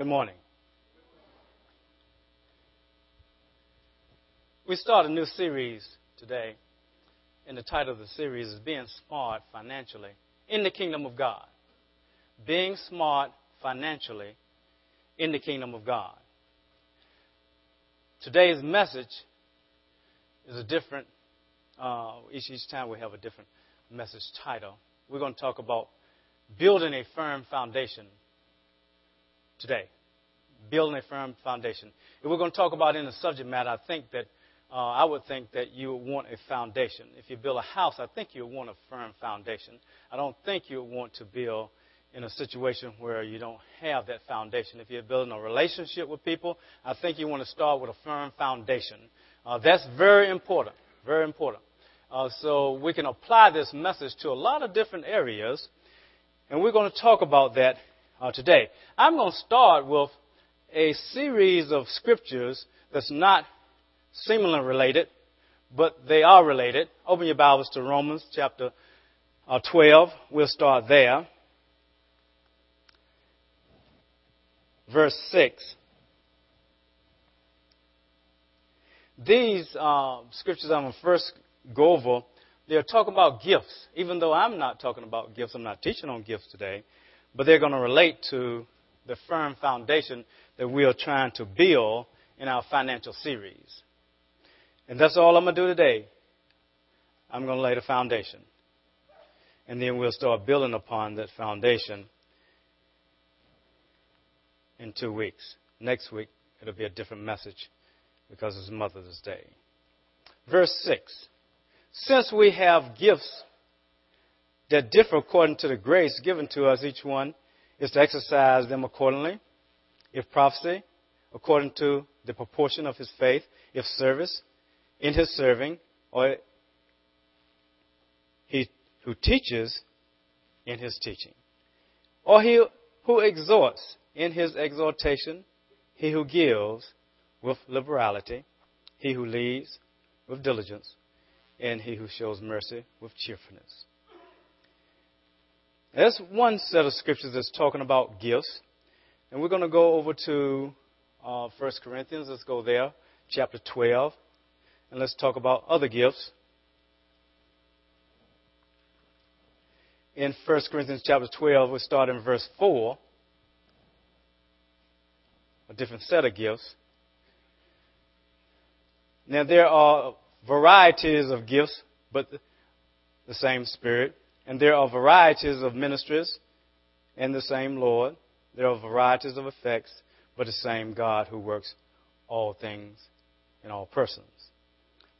Good morning. We start a new series today, and the title of the series is Being Smart Financially in the Kingdom of God. Being Smart Financially in the Kingdom of God. Today's message is a different, uh, each, each time we have a different message title. We're going to talk about building a firm foundation today. Building a firm foundation. If we're going to talk about in the subject matter, I think that uh, I would think that you would want a foundation. If you build a house, I think you would want a firm foundation. I don't think you would want to build in a situation where you don't have that foundation. If you're building a relationship with people, I think you want to start with a firm foundation. Uh, that's very important. Very important. Uh, so we can apply this message to a lot of different areas, and we're going to talk about that uh, today. I'm going to start with a series of scriptures that's not seemingly related, but they are related. Open your Bibles to Romans chapter uh, 12. We'll start there. Verse 6. These uh, scriptures I'm going to first go over, they're talking about gifts. Even though I'm not talking about gifts, I'm not teaching on gifts today, but they're going to relate to the firm foundation that we are trying to build in our financial series. And that's all I'm going to do today. I'm going to lay the foundation. And then we'll start building upon that foundation in two weeks. Next week, it'll be a different message because it's Mother's Day. Verse 6 Since we have gifts that differ according to the grace given to us, each one is to exercise them accordingly. If prophecy, according to the proportion of his faith. If service, in his serving, or he who teaches in his teaching. Or he who exhorts in his exhortation, he who gives with liberality, he who leads with diligence, and he who shows mercy with cheerfulness. There's one set of scriptures that's talking about gifts, and we're going to go over to uh, 1 Corinthians. Let's go there, chapter 12. And let's talk about other gifts. In 1 Corinthians chapter 12, we start in verse 4. A different set of gifts. Now, there are varieties of gifts, but the same Spirit. And there are varieties of ministries in the same Lord. There are varieties of effects, but the same God who works all things in all persons.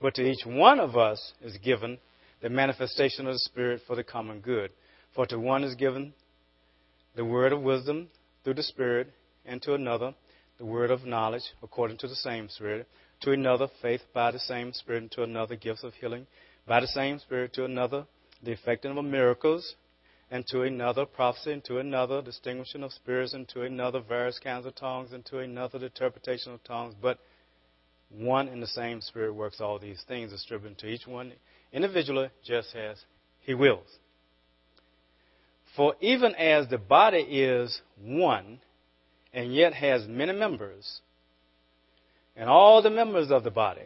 But to each one of us is given the manifestation of the Spirit for the common good. For to one is given the word of wisdom through the Spirit, and to another the word of knowledge according to the same Spirit, to another faith by the same Spirit, and to another gifts of healing by the same Spirit, to another the effecting of miracles, and to another prophecy, and to another distinguishing of spirits, and to another various kinds of tongues, and to another the interpretation of tongues. But one and the same Spirit works all these things, distributing to each one individually just as He wills. For even as the body is one and yet has many members, and all the members of the body,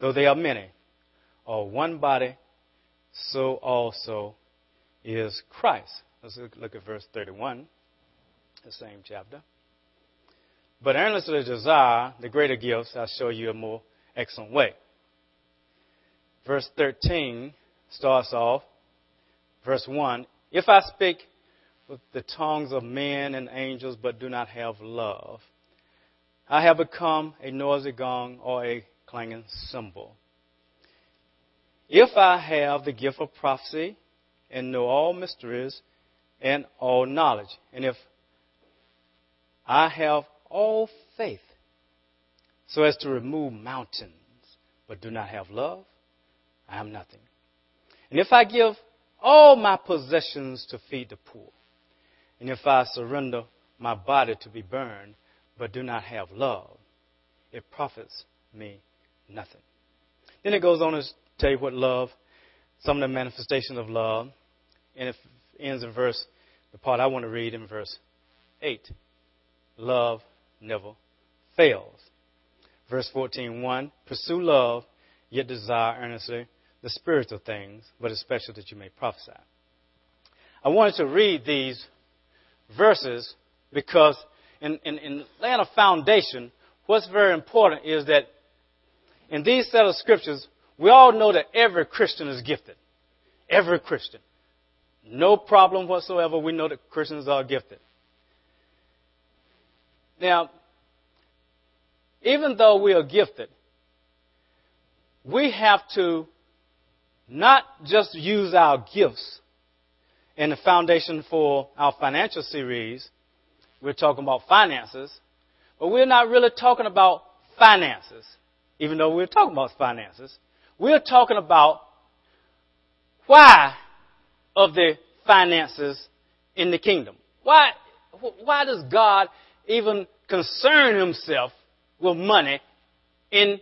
though they are many, are one body, so also is Christ. Let's look at verse 31, the same chapter. But earnestly desire the greater gifts, I'll show you a more excellent way. Verse 13 starts off, verse 1 If I speak with the tongues of men and angels, but do not have love, I have become a noisy gong or a clanging cymbal. If I have the gift of prophecy and know all mysteries and all knowledge, and if I have all faith so as to remove mountains, but do not have love, I am nothing. And if I give all my possessions to feed the poor, and if I surrender my body to be burned, but do not have love, it profits me nothing. Then it goes on tell you what love, some of the manifestations of love, and it ends in verse, the part I want to read in verse 8. love never fails. Verse 14, 1, pursue love, yet desire earnestly the spiritual things, but especially that you may prophesy. I wanted to read these verses because in, in, in laying a foundation, what's very important is that in these set of scriptures, we all know that every Christian is gifted. Every Christian. No problem whatsoever. We know that Christians are gifted. Now, even though we are gifted, we have to not just use our gifts in the foundation for our financial series. We're talking about finances, but we're not really talking about finances, even though we're talking about finances. We're talking about why of the finances in the kingdom. Why, why does God even concern himself with money in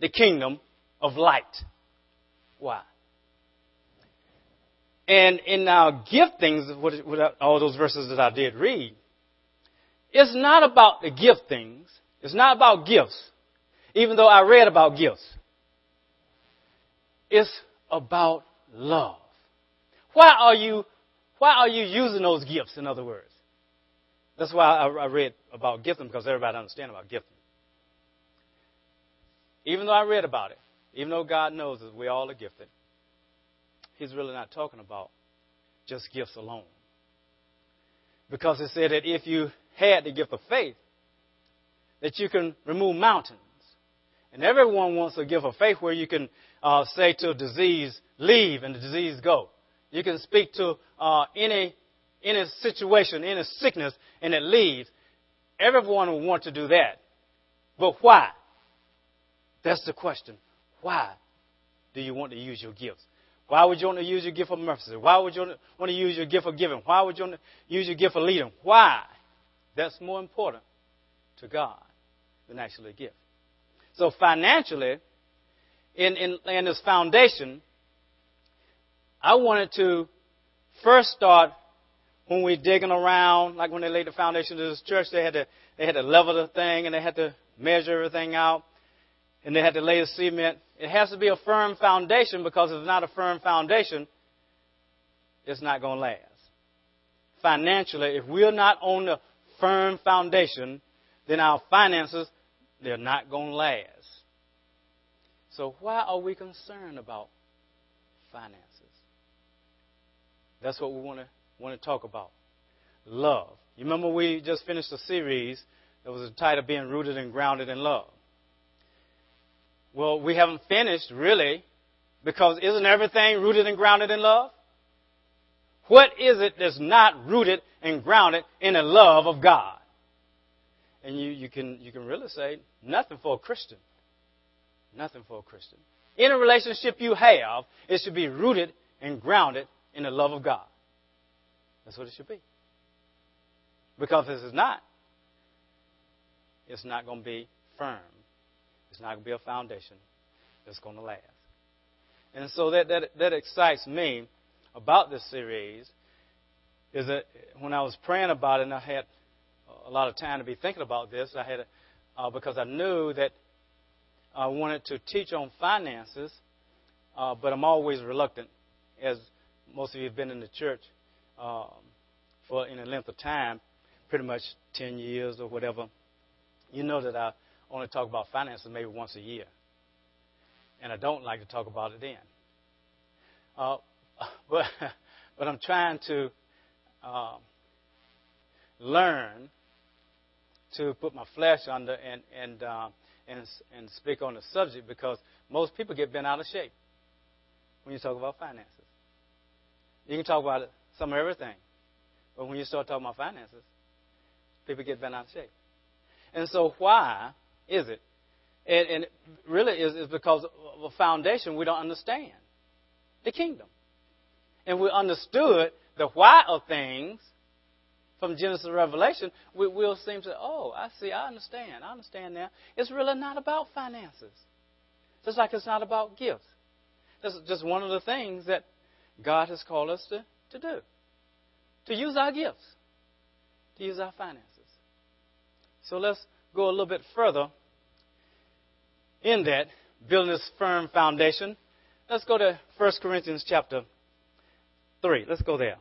the kingdom of light? Why? And in our giftings, what, all those verses that I did read, it's not about the giftings. It's not about gifts, even though I read about gifts. It's about love. Why are you, why are you using those gifts, in other words? That's why I, I read about gifting, because everybody understands about gifting. Even though I read about it, even though God knows that we all are gifted, He's really not talking about just gifts alone. Because He said that if you had the gift of faith, that you can remove mountains. And everyone wants a gift of faith where you can uh, say to a disease, leave, and the disease go. You can speak to uh, any any situation, any sickness, and it leaves. Everyone will want to do that. But why? That's the question. Why do you want to use your gifts? Why would you want to use your gift of mercy? Why would you want to use your gift of giving? Why would you want to use your gift of leading? Why? That's more important to God than actually a gift. So financially, in, in, in this foundation, I wanted to first start when we're digging around, like when they laid the foundation of this church, they had to they had to level the thing and they had to measure everything out, and they had to lay the cement. It has to be a firm foundation because if it's not a firm foundation, it's not going to last. Financially, if we're not on the firm foundation, then our finances they're not going to last. So why are we concerned about finances? That's what we want to want to talk about. Love. You remember we just finished a series that was the title being rooted and grounded in love. Well, we haven't finished really because isn't everything rooted and grounded in love? What is it that's not rooted and grounded in the love of God? And you, you, can, you can really say nothing for a Christian. Nothing for a Christian. In a relationship you have, it should be rooted and grounded in the love of God. That's what it should be. Because if it's not, it's not going to be firm. It's not going to be a foundation that's going to last. And so that, that, that excites me about this series is that when I was praying about it and I had a lot of time to be thinking about this, I had uh, because I knew that I wanted to teach on finances, uh, but I'm always reluctant, as most of you have been in the church um, for in a length of time, pretty much 10 years or whatever. You know that I only talk about finances maybe once a year. And I don't like to talk about it then. Uh, but, but I'm trying to uh, learn to put my flesh under and, and, uh, and, and speak on the subject because most people get bent out of shape when you talk about finances. You can talk about some of everything, but when you start talking about finances, people get bent out of shape. And so, why is it? And, and really is, is because of a foundation we don't understand the kingdom. And we understood the why of things from Genesis to Revelation, we, will seem to, oh, I see, I understand, I understand now. It's really not about finances. Just like it's not about gifts. That's just one of the things that God has called us to, to do. To use our gifts. To use our finances. So let's go a little bit further in that, building this firm foundation. Let's go to 1 Corinthians chapter 3. Let's go there.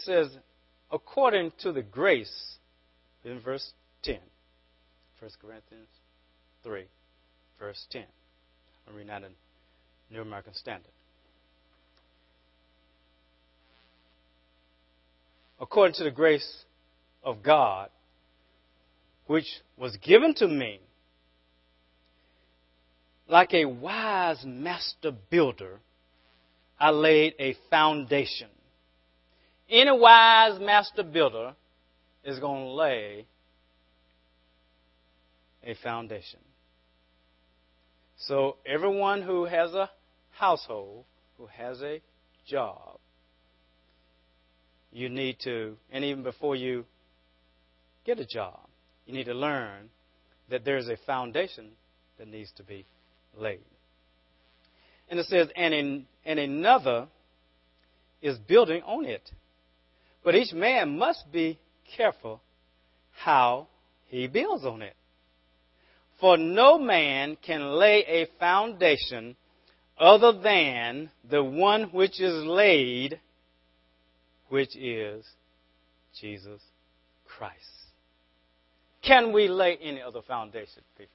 It says, according to the grace, in verse 10. 1 Corinthians 3, verse 10. I'm reading out in New American Standard. According to the grace of God, which was given to me, like a wise master builder, I laid a foundation. Any wise master builder is going to lay a foundation. So, everyone who has a household, who has a job, you need to, and even before you get a job, you need to learn that there's a foundation that needs to be laid. And it says, and, in, and another is building on it. But each man must be careful how he builds on it. For no man can lay a foundation other than the one which is laid, which is Jesus Christ. Can we lay any other foundation, people?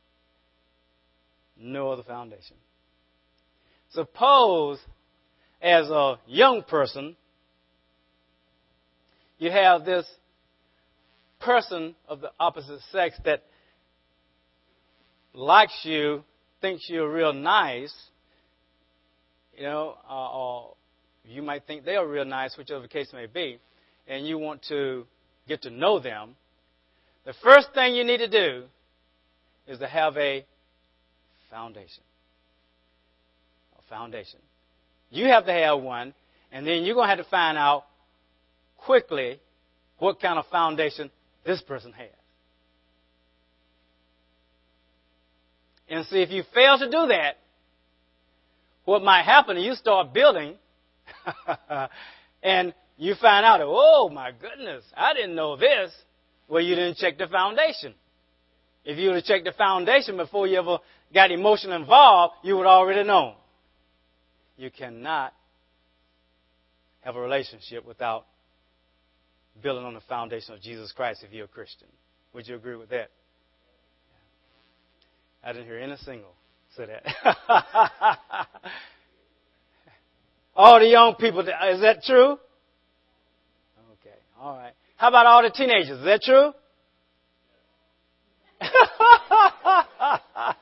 No other foundation. Suppose, as a young person, you have this person of the opposite sex that likes you, thinks you're real nice, you know, uh, or you might think they're real nice, whichever the case may be, and you want to get to know them, the first thing you need to do is to have a foundation. A foundation. You have to have one, and then you're going to have to find out quickly what kind of foundation this person has. And see, if you fail to do that, what might happen is you start building and you find out, oh my goodness, I didn't know this. Well, you didn't check the foundation. If you would have checked the foundation before you ever got emotion involved, you would already know. You cannot have a relationship without building on the foundation of Jesus Christ if you're a Christian. Would you agree with that? I didn't hear any single say that. all the young people, is that true? Okay, all right. How about all the teenagers? Is that true?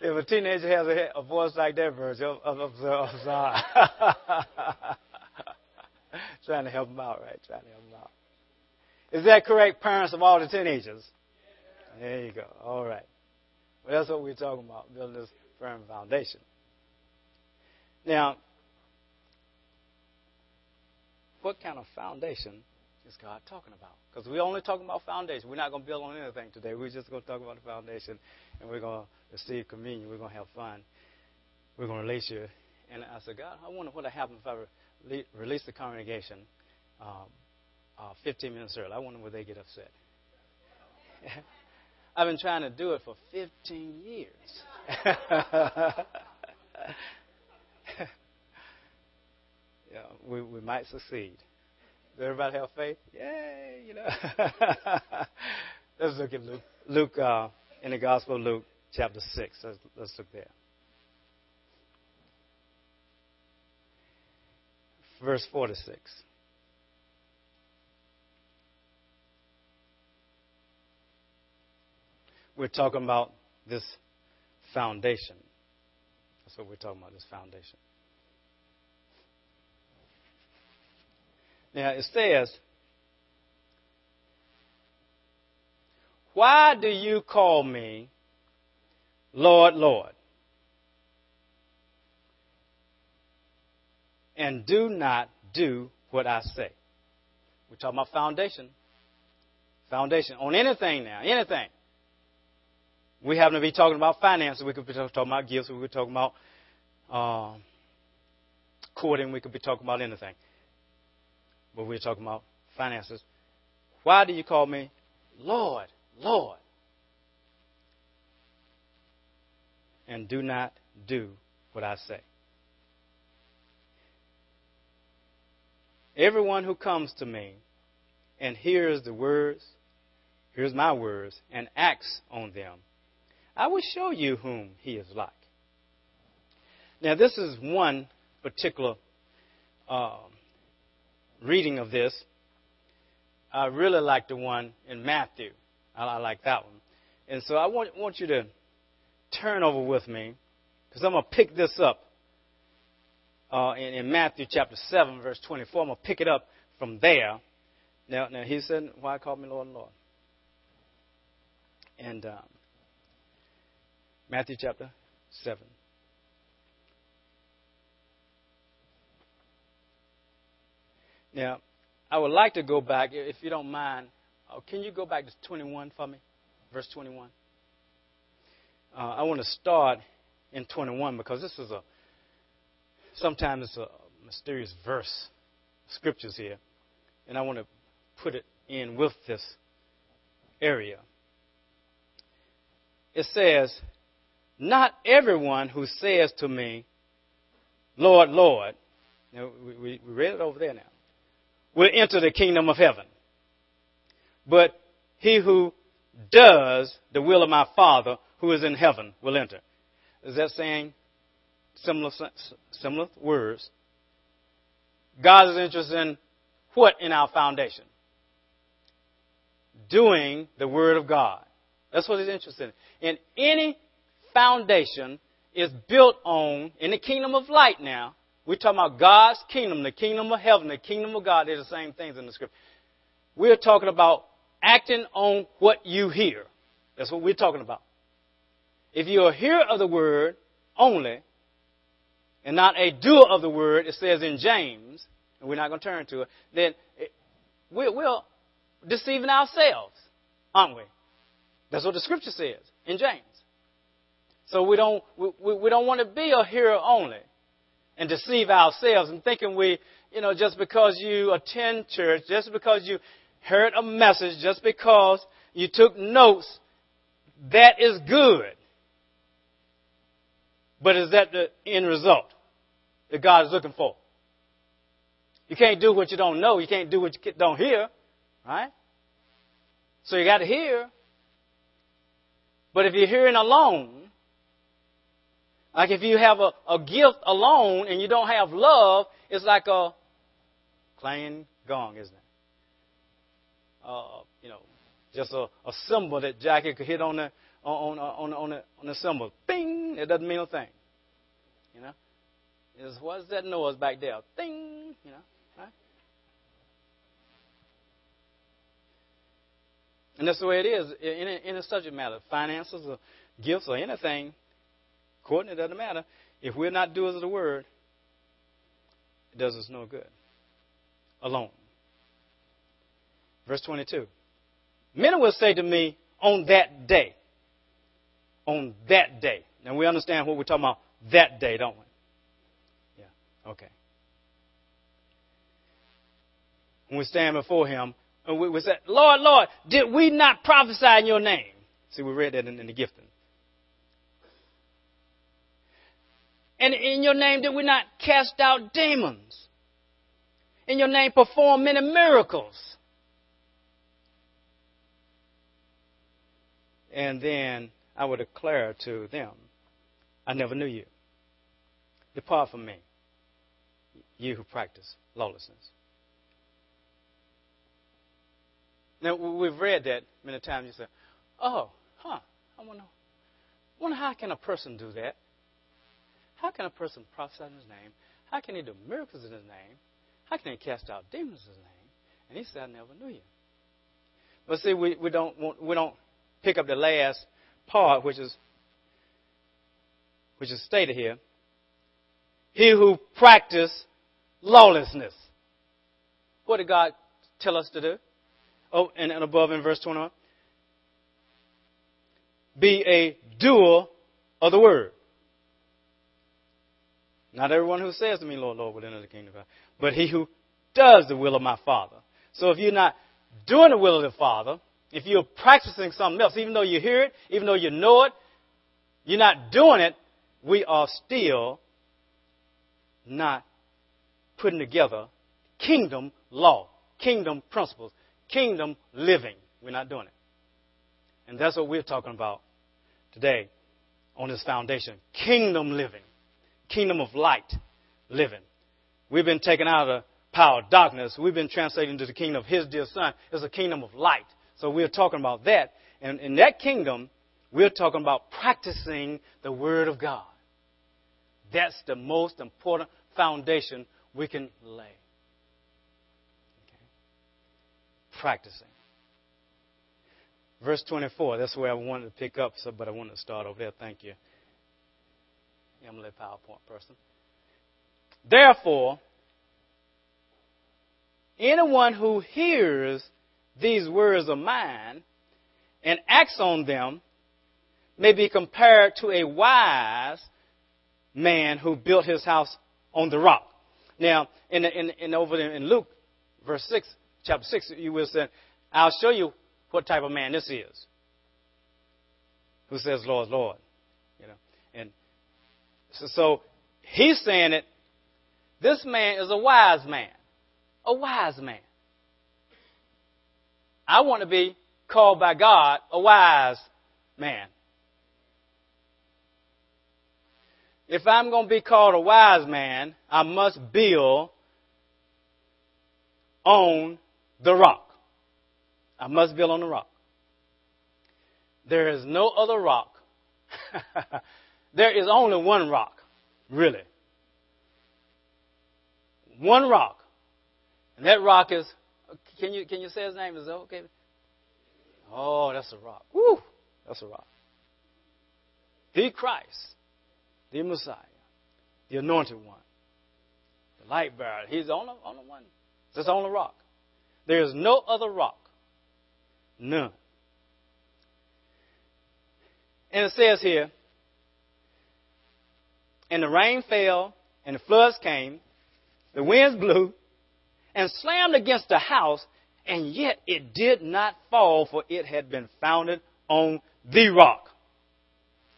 if a teenager has a, voice like that, Virgil, I'm, I'm sorry. Trying to help them out, right? Trying to help them out. Is that correct, parents of all the teenagers? There you go. All right. Well, that's what we're talking about, building this firm foundation. Now, what kind of foundation is God talking about? Because we're only talking about foundation. We're not going to build on anything today. We're just going to talk about the foundation, and we're going to receive communion. We're going to have fun. We're going to release you. And I said, God, I wonder what would happen if I release the congregation um, uh, 15 minutes early. I wonder would they get upset. I've been trying to do it for 15 years. yeah, we, we might succeed. Does everybody have faith? Yay, you know. let's look at Luke, Luke uh, in the Gospel of Luke, chapter 6. Let's, let's look there. Verse 4 to 6. we're talking about this foundation. That's what we're talking about, this foundation. Now, it says, Why do you call me Lord, Lord? And do not do what I say. We're talking about foundation. Foundation. On anything now, anything. we happen to be talking about finances, we could be talking about gifts, we could be talking about um, courting, we could be talking about anything. But we're talking about finances. Why do you call me Lord, Lord? And do not do what I say. Everyone who comes to me and hears the words, hears my words, and acts on them, I will show you whom he is like. Now, this is one particular uh, reading of this. I really like the one in Matthew. I, I like that one. And so I want, want you to turn over with me because I'm going to pick this up uh, in, in, Matthew chapter 7, verse 24. I'm going to pick it up from there. Now, now he said, Why call me Lord and Lord? And um, Matthew chapter 7. Now, I would like to go back, if you don't mind. Oh, can you go back to 21 for me? Verse 21. Uh, I want to start in 21 because this is a sometimes it's a mysterious verse, scriptures here, and I want to put it in with this area. It says, Not everyone who says to me, Lord, Lord, now, we, we read it over there now, will enter the kingdom of heaven, but he who does the will of my Father who is in heaven will enter. Is that saying similar, similar words. God is interested in what in our foundation? Doing the Word of God. That's what He's interested in. And any foundation is built on, in the kingdom of light now, we're talking about God's kingdom, the kingdom of heaven, the kingdom of God. They're the same things in the scripture. We're talking about acting on what you hear. That's what we're talking about. If you're a hearer of the word only, and not a doer of the word, it says in James, and we're not going to turn to it, then we're, we're deceiving ourselves, aren't we? That's what the scripture says in James. So we don't, we, we don't want to be a hearer only and deceive ourselves and thinking we, you know, just because you attend church, just because you heard a message, just because you took notes, that is good. But is that the end result? That God is looking for. You can't do what you don't know. You can't do what you don't hear. Right? So you got to hear. But if you're hearing alone, like if you have a, a gift alone and you don't have love, it's like a clanging gong, isn't it? Uh, you know, just a, a cymbal that Jackie could hit on the on on on the on the cymbal. Bing! It doesn't mean a thing. You know is what's that noise back there? Ding, you know, right? And that's the way it is in a, in a subject matter, finances or gifts or anything. According, it doesn't matter. If we're not doers of the word, it does us no good. Alone. Verse 22. Many will say to me on that day, on that day. And we understand what we're talking about that day, don't we? Okay. When we stand before him, and we, we say, Lord, Lord, did we not prophesy in your name? See, we read that in, in the gifting. And in your name did we not cast out demons? In your name perform many miracles? And then I would declare to them, I never knew you. Depart from me, you who practice lawlessness. Now, we've read that many times. You say, oh, huh, I wonder, wonder how can a person do that? How can a person prophesy in his name? How can he do miracles in his name? How can he cast out demons in his name? And he said, I never knew you. But see, we, we, don't, we don't pick up the last part, which is, which is stated here. He who practice lawlessness. What did God tell us to do? Oh, and, and above in verse 21. be a doer of the word. Not everyone who says to me, Lord, Lord, will enter the kingdom of God, but he who does the will of my Father. So if you're not doing the will of the Father, if you're practicing something else, even though you hear it, even though you know it, you're not doing it, we are still not putting together kingdom law, kingdom principles, kingdom living. We're not doing it. And that's what we're talking about today on this foundation kingdom living, kingdom of light living. We've been taken out of the power of darkness. We've been translated into the kingdom of His dear Son. It's a kingdom of light. So we're talking about that. And in that kingdom, we're talking about practicing the Word of God. That's the most important foundation we can lay. Okay. Practicing. Verse 24, that's where I wanted to pick up, so, but I wanted to start over there. Thank you. Emily PowerPoint person. Therefore, anyone who hears these words of mine and acts on them may be compared to a wise man who built his house on the rock. Now, in, in, in over in Luke, verse 6, chapter 6, you will say, I'll show you what type of man this is. Who says, Lord, Lord. You know, and so, so he's saying that this man is a wise man. A wise man. I want to be called by God a wise man. If I'm going to be called a wise man, I must build on the rock. I must build on the rock. There is no other rock. there is only one rock, really. One rock. And that rock is can you can you say his name? Is that okay? Oh, that's a rock. Woo! That's a rock. The Christ, the Messiah, the anointed one, the light bearer. He's the only, only one. That's the only rock. There is no other rock. None. And it says here, and the rain fell, and the floods came, the winds blew, and slammed against the house, and yet it did not fall, for it had been founded on the rock.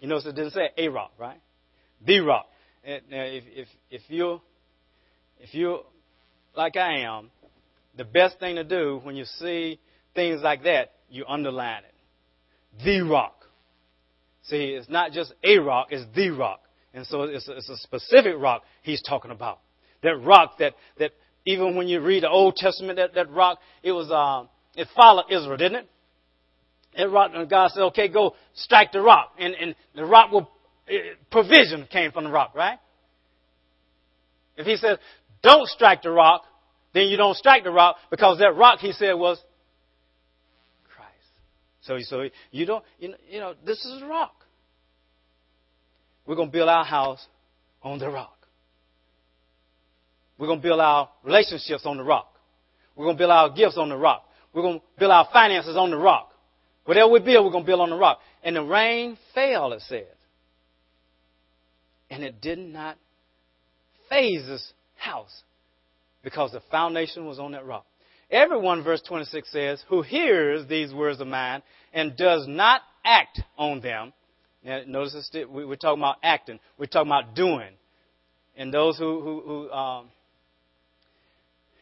You notice it didn't say a rock, right? The rock. And if, if, if you're, if you're like I am, the best thing to do when you see things like that, you underline it. The rock. See, it's not just a rock, it's the rock. And so it's a, it's a specific rock he's talking about. That rock that, that even when you read the Old Testament, that, that rock, it was, uh, it followed Israel, didn't it? It rock, and God said, okay, go strike the rock. And, and the rock will, provision came from the rock, right? If he says, don't strike the rock, then you don't strike the rock because that rock, he said, was Christ. So, so you don't, you know, you know this is a rock. We're going to build our house on the rock. We're going to build our relationships on the rock. We're going to build our gifts on the rock. We're going to build our finances on the rock. Whatever we build, we're going to build on the rock. And the rain fell, it says. And it did not faze this house because the foundation was on that rock. Everyone, verse 26 says, who hears these words of mine and does not act on them. Now, notice this, we're talking about acting. We're talking about doing. And those who, who, who um,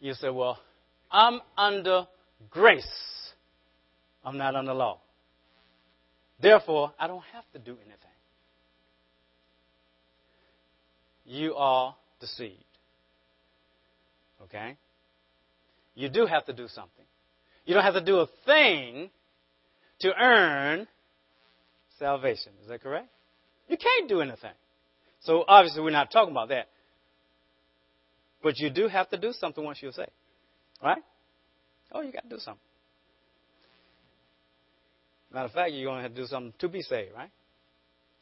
you say, well, I'm under grace. I'm not under law. Therefore, I don't have to do anything. You are deceived. Okay? You do have to do something. You don't have to do a thing to earn salvation. Is that correct? You can't do anything. So obviously, we're not talking about that. But you do have to do something once you're saved. Right? Oh, you got to do something. Matter of fact, you're going to have to do something to be saved, right?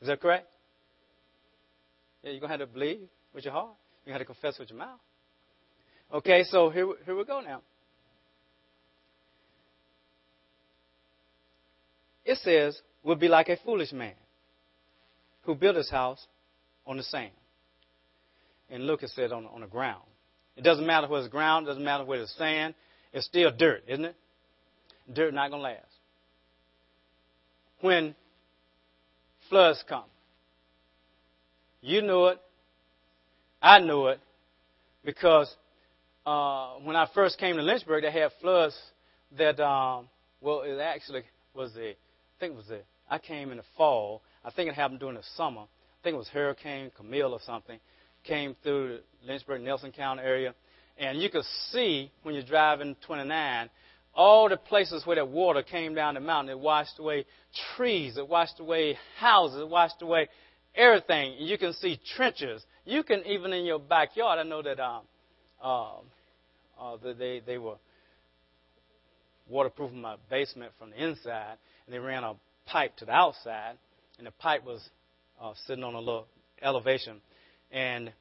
Is that correct? Yeah, you're going to have to believe with your heart. You're going to have to confess with your mouth. Okay, so here, here we go now. it says, will be like a foolish man who built his house on the sand. And look, it said on, on the ground. It doesn't matter where it's ground, it doesn't matter where it's sand, it's still dirt, isn't it? Dirt not going to last. When floods come, you know it, I know it, because uh, when I first came to Lynchburg, they had floods that, um, well, it actually was the, I think it was the, I came in the fall. I think it happened during the summer. I think it was Hurricane Camille or something. Came through the Lynchburg, Nelson County area. And you could see when you're driving 29, all the places where that water came down the mountain. It washed away trees. It washed away houses. It washed away everything. You can see trenches. You can, even in your backyard, I know that um, um, uh, they, they were waterproofing my basement from the inside, and they ran a pipe to the outside, and the pipe was uh, sitting on a little elevation, and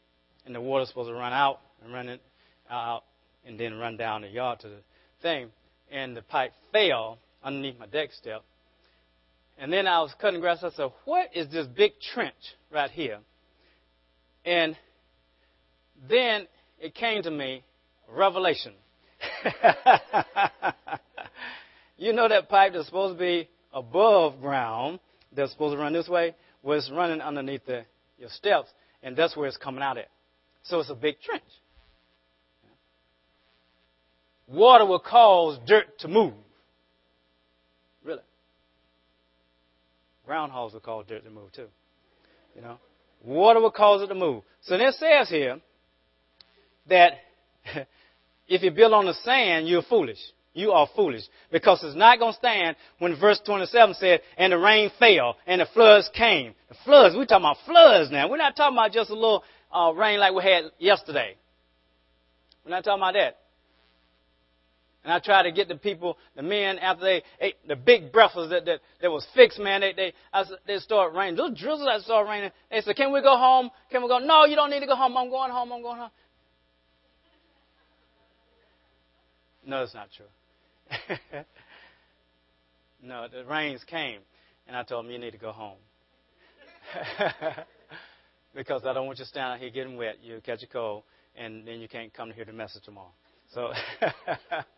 and the water's supposed to run out and run it out, and then run down the yard to the thing, and the pipe fell underneath my deck step, and then I was cutting grass. I said, "What is this big trench right here?" And then it came to me, revelation. you know that pipe that's supposed to be above ground, that's supposed to run this way, was running underneath the, your steps, and that's where it's coming out at. So it's a big trench. Water will cause dirt to move. Really. Groundhogs will cause dirt to move too. You know. Water will cause it to move. So then it says here that if you build on the sand, you're foolish. You are foolish. Because it's not going to stand when verse 27 said, and the rain fell and the floods came. The floods, we're talking about floods now. We're not talking about just a little uh, rain like we had yesterday. We're not talking about that. And I tried to get the people, the men, after they ate the big breakfast that, that, that was fixed, man, they, they, I, they start raining. Little drizzles that start raining, they said, can we go home? Can we go? No, you don't need to go home. I'm going home. I'm going home. No, that's not true. no, the rains came, and I told them, you need to go home. because I don't want you to stand out here getting wet. You'll catch a cold, and then you can't come to hear the message tomorrow. So,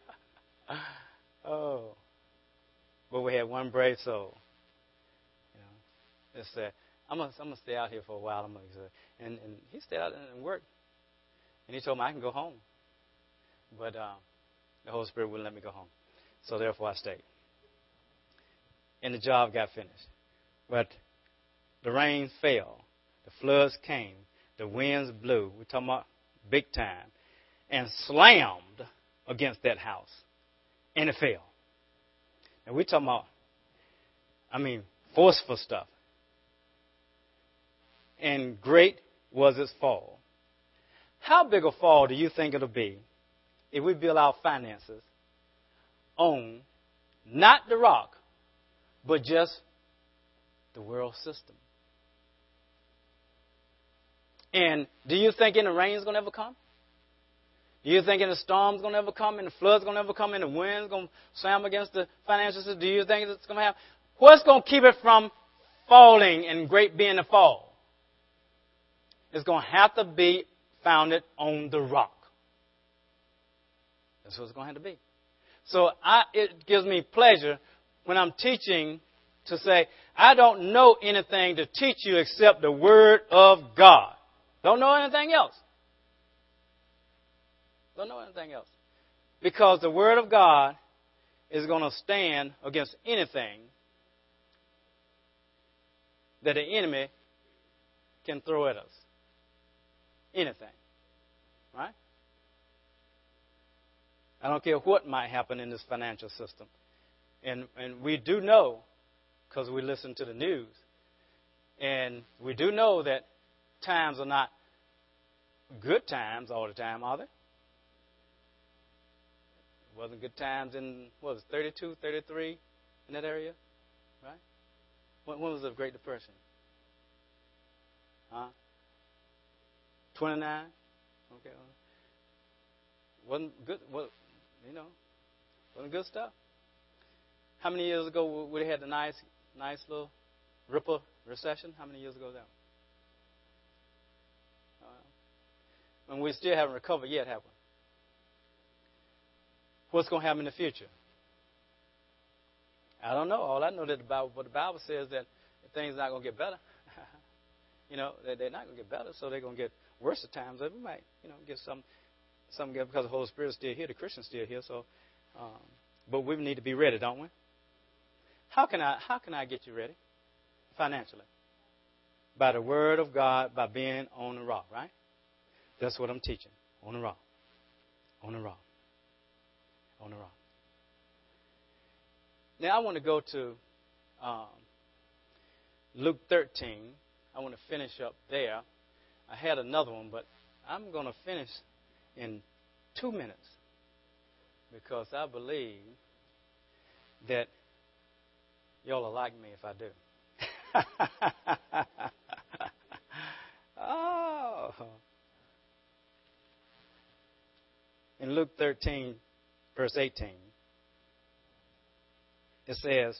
oh. But we had one brave soul. You know, that said, I'm gonna, I'm gonna stay out here for a while. I'm gonna, and and he stayed out and worked. And he told me I can go home, but uh, the Holy Spirit wouldn't let me go home. So therefore, I stayed. And the job got finished. But the rain fell, the floods came, the winds blew. We're talking about big time, and slammed against that house it. And we're talking about, I mean, forceful stuff. And great was its fall. How big a fall do you think it'll be if we build our finances on not the rock, but just the world system? And do you think any rain is going to ever come? Do you think the storm's going to ever come, and the flood's going to ever come, and the wind's going to slam against the financial system? Do you think it's going to happen? What's going to keep it from falling and great being the fall? It's going to have to be founded on the rock. That's what it's going to have to be. So I, it gives me pleasure when I'm teaching to say, I don't know anything to teach you except the Word of God. Don't know anything else. Don't know anything else. Because the Word of God is going to stand against anything that the enemy can throw at us. Anything. Right? I don't care what might happen in this financial system. And, and we do know, because we listen to the news, and we do know that times are not good times all the time, are they? Wasn't good times in, what was it, 32, 33, in that area? Right? When, when was the Great Depression? Huh? 29? Okay. Wasn't good, well, you know, wasn't good stuff. How many years ago we had the nice, nice little ripple recession? How many years ago that? Uh, and we still haven't recovered yet, have we? What's going to happen in the future? I don't know. All I know that the Bible, the Bible says that things are not going to get better. you know, they're not going to get better, so they're going to get worse at times. We might, you know, get some, some get because the Holy Spirit's still here, the Christian's still here. So, um, but we need to be ready, don't we? How can I, how can I get you ready financially? By the Word of God, by being on the rock, right? That's what I'm teaching. On the rock. On the rock. On the rock. Now I want to go to um, Luke 13. I want to finish up there. I had another one, but I'm going to finish in two minutes because I believe that y'all will like me if I do. oh. In Luke 13, verse 18 it says,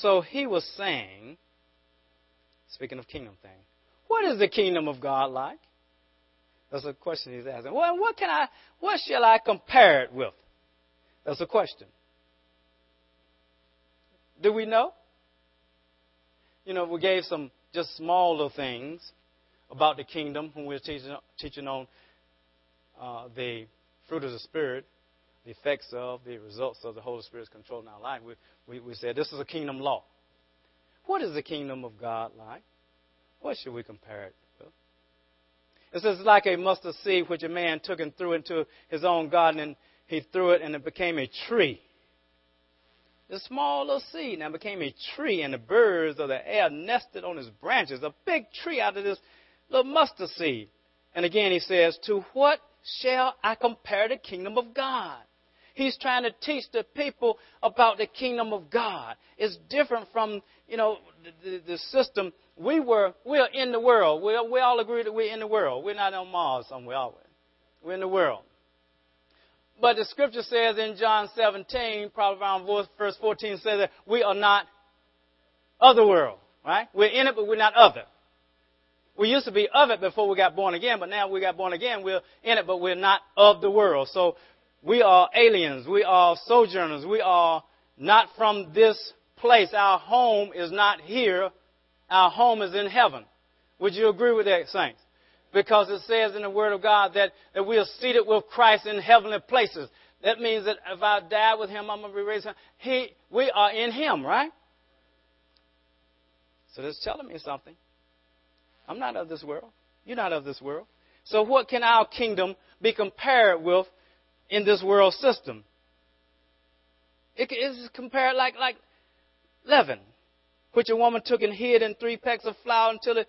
So he was saying, speaking of kingdom thing, what is the kingdom of God like? That's a question he's asking. Well, what can I, what shall I compare it with? That's a question. Do we know? You know, we gave some just small little things about the kingdom when we were teaching, teaching on uh, the fruit of the Spirit the effects of, the results of the Holy Spirit's control in our life. We, we, we said this is a kingdom law. What is the kingdom of God like? What should we compare it with? It says, like a mustard seed which a man took and threw into his own garden, and he threw it, and it became a tree. The small little seed now became a tree, and the birds of the air nested on its branches. A big tree out of this little mustard seed. And again, he says, To what shall I compare the kingdom of God? He's trying to teach the people about the kingdom of God. It's different from, you know, the, the, the system. We were, we're in the world. We, we all agree that we're in the world. We're not on Mars somewhere, are we? We're in the world. But the scripture says in John 17, probably around verse 14, says that we are not of the world, right? We're in it, but we're not of it. We used to be of it before we got born again, but now we got born again, we're in it, but we're not of the world. So we are aliens. We are sojourners. We are not from this place. Our home is not here. Our home is in heaven. Would you agree with that, saints? Because it says in the Word of God that, that we are seated with Christ in heavenly places. That means that if I die with Him, I'm going to be raised. He, we are in Him, right? So that's telling me something. I'm not of this world. You're not of this world. So what can our kingdom be compared with in this world system. It is compared like, like leaven, which a woman took and hid in three pecks of flour until it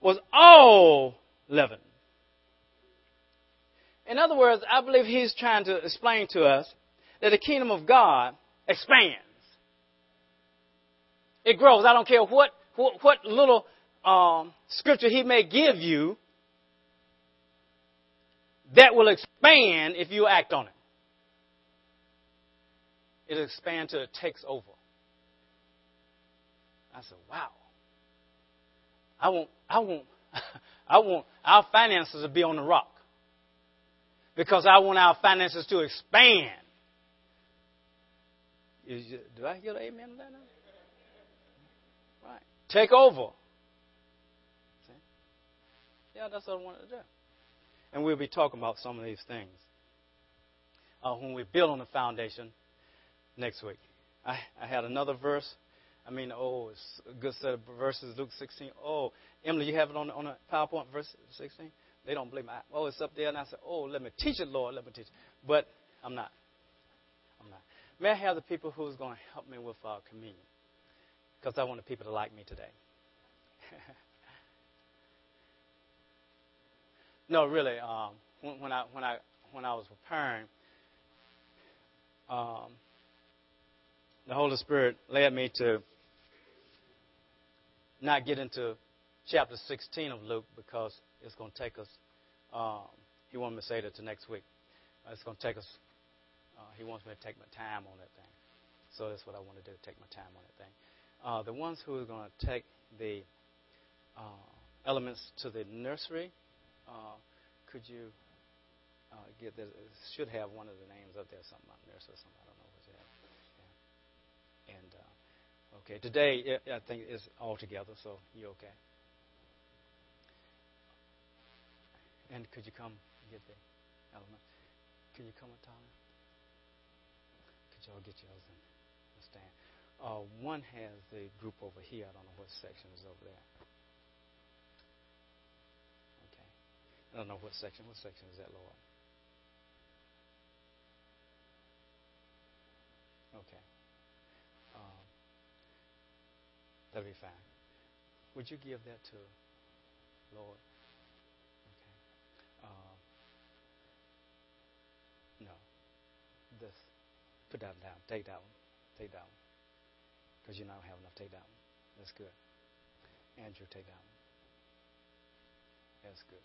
was all leaven. In other words, I believe he's trying to explain to us that the kingdom of God expands. It grows. I don't care what, what, what little um, scripture he may give you that will expand if you act on it. It'll expand till it takes over. I said, wow. I want, I want, I want our finances to be on the rock. Because I want our finances to expand. do I hear the amen on that now? Right. Take over. Yeah, that's what I wanted to do. And we'll be talking about some of these things uh, when we build on the foundation next week. I, I had another verse. I mean, oh, it's a good set of verses, Luke 16. Oh, Emily, you have it on, on a PowerPoint, verse 16? They don't believe me. Oh, it's up there. And I said, oh, let me teach it, Lord. Let me teach it. But I'm not. I'm not. May I have the people who's going to help me with our uh, communion? Because I want the people to like me today. No, really. Um, when, when, I when I when I was preparing, um, the Holy Spirit led me to not get into chapter 16 of Luke because it's going to take us. Um, he wanted me to say that to next week. It's going to take us. Uh, he wants me to take my time on that thing. So that's what I want to do, take my time on that thing. Uh, the ones who are going to take the uh, elements to the nursery, uh, could you uh, get this? Should have one of the names up there, something about nurse or something. I don't know what you have. Yeah. And uh, okay, today it, I think is all together, so you okay? And could you come get the element? Can you come, Tyler? Could y'all get yours and stand? Uh, one has the group over here. I don't know what section is over there. Okay. I don't know what section. What section is that, Lord? Okay. Um, that'll be fine. Would you give that to Lord? Okay. Uh, no. This. Put that down. Take that one. Take that one. Because you don't have enough. Take that one. That's good. Andrew, take that one. That's good.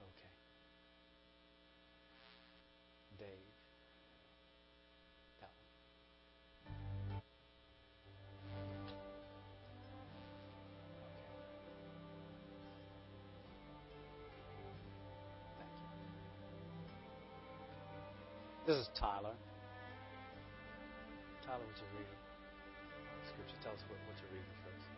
Okay. Dave. That one. Thank you. This is Tyler. Tyler, what you reading? Scripture. Tell us what, what you're reading first.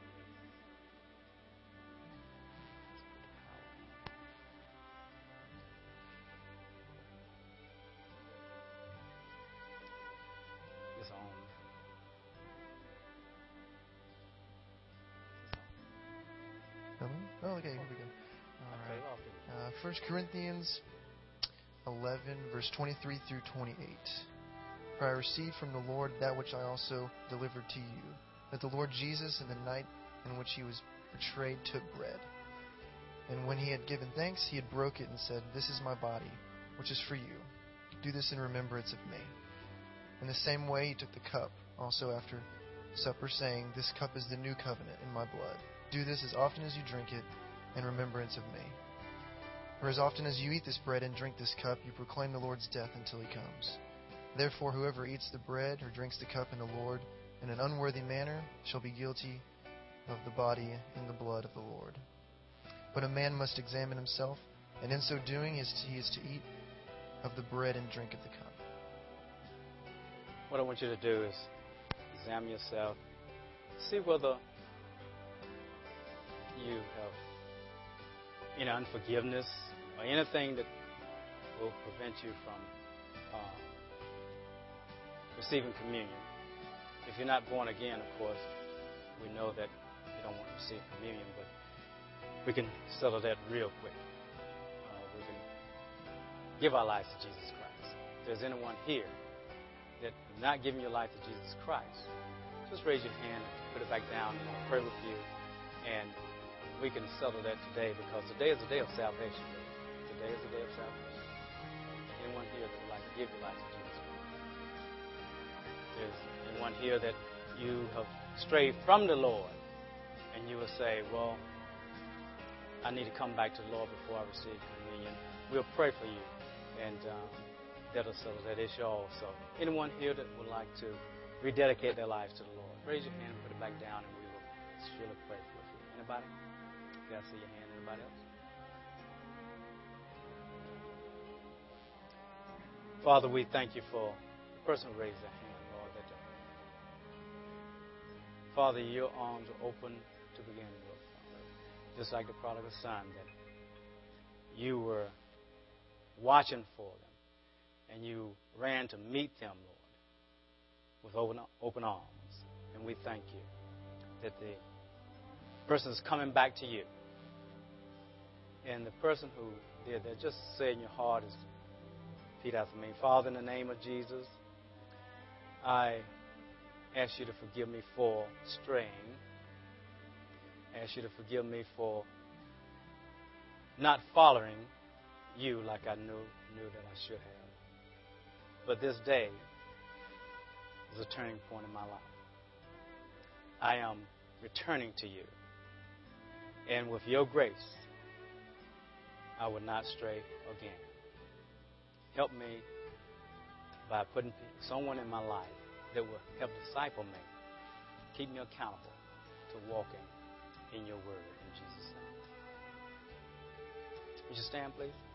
Okay, here we go. All right. it off, didn't I? Uh, 1 Corinthians 11, verse 23 through 28. For I received from the Lord that which I also delivered to you, that the Lord Jesus, in the night in which he was betrayed, took bread. And when he had given thanks, he had broke it and said, This is my body, which is for you. Do this in remembrance of me. In the same way, he took the cup also after supper, saying, This cup is the new covenant in my blood. Do this as often as you drink it in remembrance of me. For as often as you eat this bread and drink this cup, you proclaim the Lord's death until he comes. Therefore, whoever eats the bread or drinks the cup in the Lord in an unworthy manner shall be guilty of the body and the blood of the Lord. But a man must examine himself, and in so doing he is- to eat of the bread and drink of the cup. What I want you to do is examine yourself, see whether you have any unforgiveness or anything that will prevent you from uh, receiving communion. If you're not born again, of course, we know that you don't want to receive communion, but we can settle that real quick. Uh, we can give our lives to Jesus Christ. If there's anyone here that not giving your life to Jesus Christ, just raise your hand put it back down, and I'll pray with you. And we can settle that today because today is the day of salvation. Today is the day of salvation. Anyone here that would like to give your life to Jesus? There's anyone here that you have strayed from the Lord and you will say, Well, I need to come back to the Lord before I receive communion. We'll pray for you. And um, that'll settle that issue also. Anyone here that would like to rededicate their lives to the Lord, raise your hand and put it back down, and we will surely pray for you. Anybody? I see your hand? Anybody else? Father, we thank you for the person who raised their hand, Lord. That Father, your arms are open to begin with. Just like the prodigal son, that you were watching for them and you ran to meet them, Lord, with open, open arms. And we thank you that the person is coming back to you. And the person who did that, just say in your heart is repeat after me. Father, in the name of Jesus, I ask you to forgive me for straying. I ask you to forgive me for not following you like I knew, knew that I should have. But this day is a turning point in my life. I am returning to you. And with your grace, I will not stray again. Help me by putting someone in my life that will help disciple me, keep me accountable to walking in your word in Jesus' name. Would you stand, please?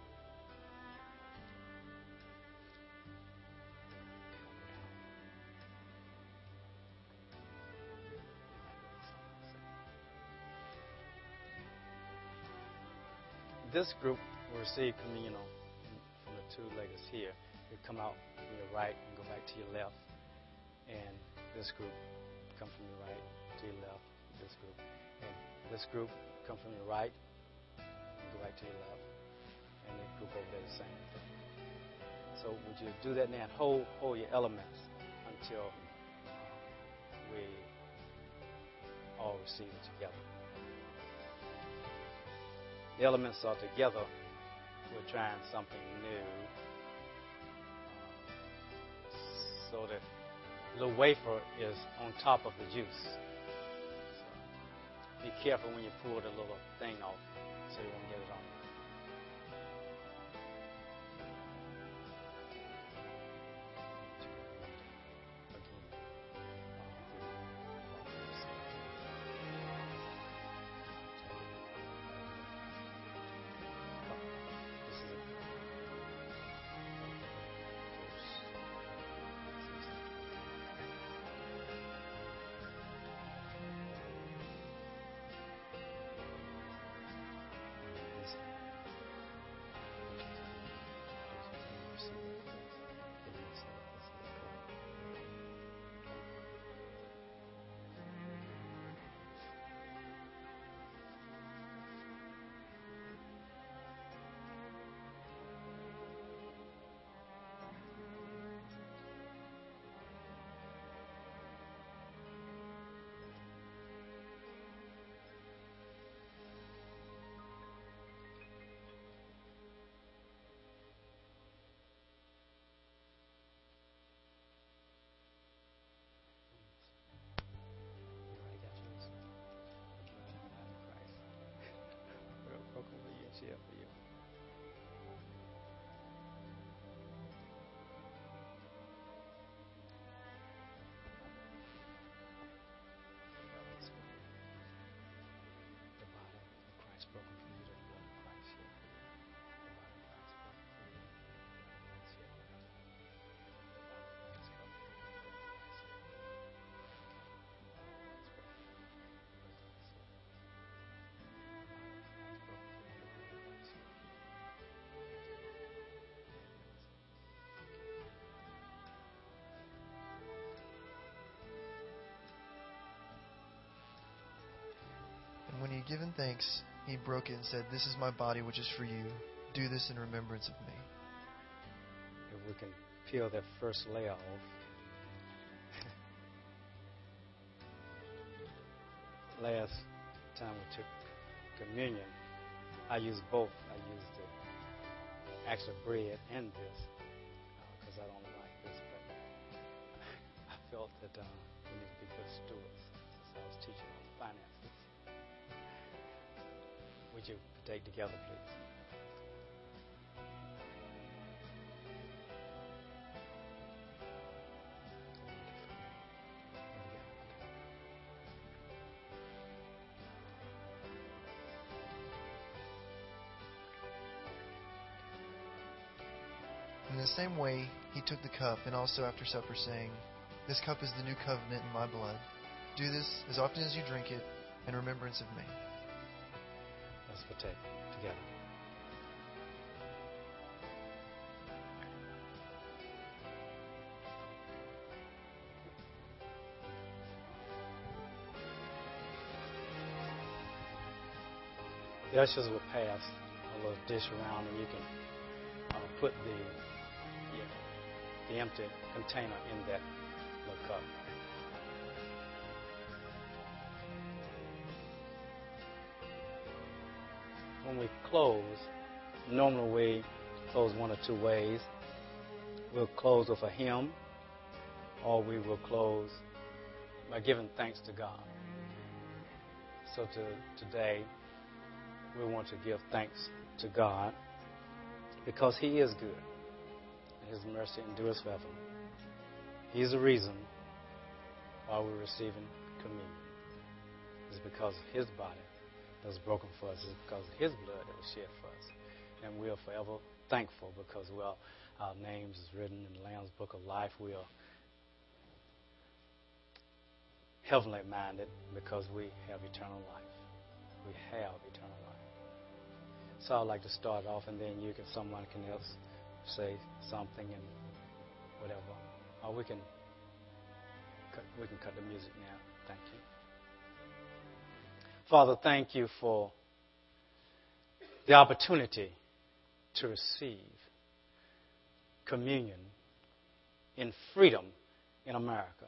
This group will receive communion from the two legs here. You come out from your right and go back to your left. And this group come from your right to your left. This group. And this group come from your right and go back to your left. And the group over there the same thing. So would you do that now hold, hold your elements until we all receive it together. The elements are together. We're trying something new. Uh, so that the wafer is on top of the juice. So be careful when you pull the little thing off so you won't get it on. Had given thanks, he broke it and said, This is my body, which is for you. Do this in remembrance of me. If we can peel that first layer off. Last time we took communion, I used both. I used the actual bread and this because I don't like this, but I felt that uh, we need to be good stewards since I was teaching on finances. You partake together, please? In the same way, he took the cup, and also after supper, saying, This cup is the new covenant in my blood. Do this as often as you drink it in remembrance of me. Let's together. The ushers will pass a little dish around, and you can uh, put the yeah, the empty container in that little cup. When we close, normally we close one or two ways. We'll close with a hymn, or we will close by giving thanks to God. So to, today, we want to give thanks to God because He is good. and His mercy endures forever. He's the reason why we're receiving communion. It's because of His body that was broken for us. It's because of His blood that was shed for us. And we are forever thankful because we are, our names is written in the Lamb's Book of Life. We are heavenly minded because we have eternal life. We have eternal life. So I'd like to start off, and then you can, someone can else say something and whatever. Or we can cut, we can cut the music now. Thank you. Father, thank you for the opportunity to receive communion in freedom in America.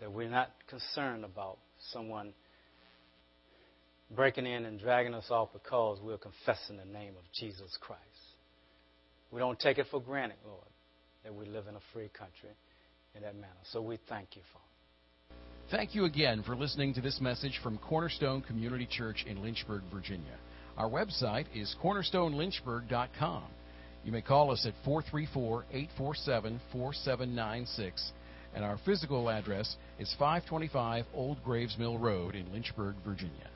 That we're not concerned about someone breaking in and dragging us off because we're confessing the name of Jesus Christ. We don't take it for granted, Lord, that we live in a free country in that manner. So we thank you, Father. Thank you again for listening to this message from Cornerstone Community Church in Lynchburg, Virginia. Our website is cornerstonelynchburg.com. You may call us at 434 847 4796, and our physical address is 525 Old Graves Mill Road in Lynchburg, Virginia.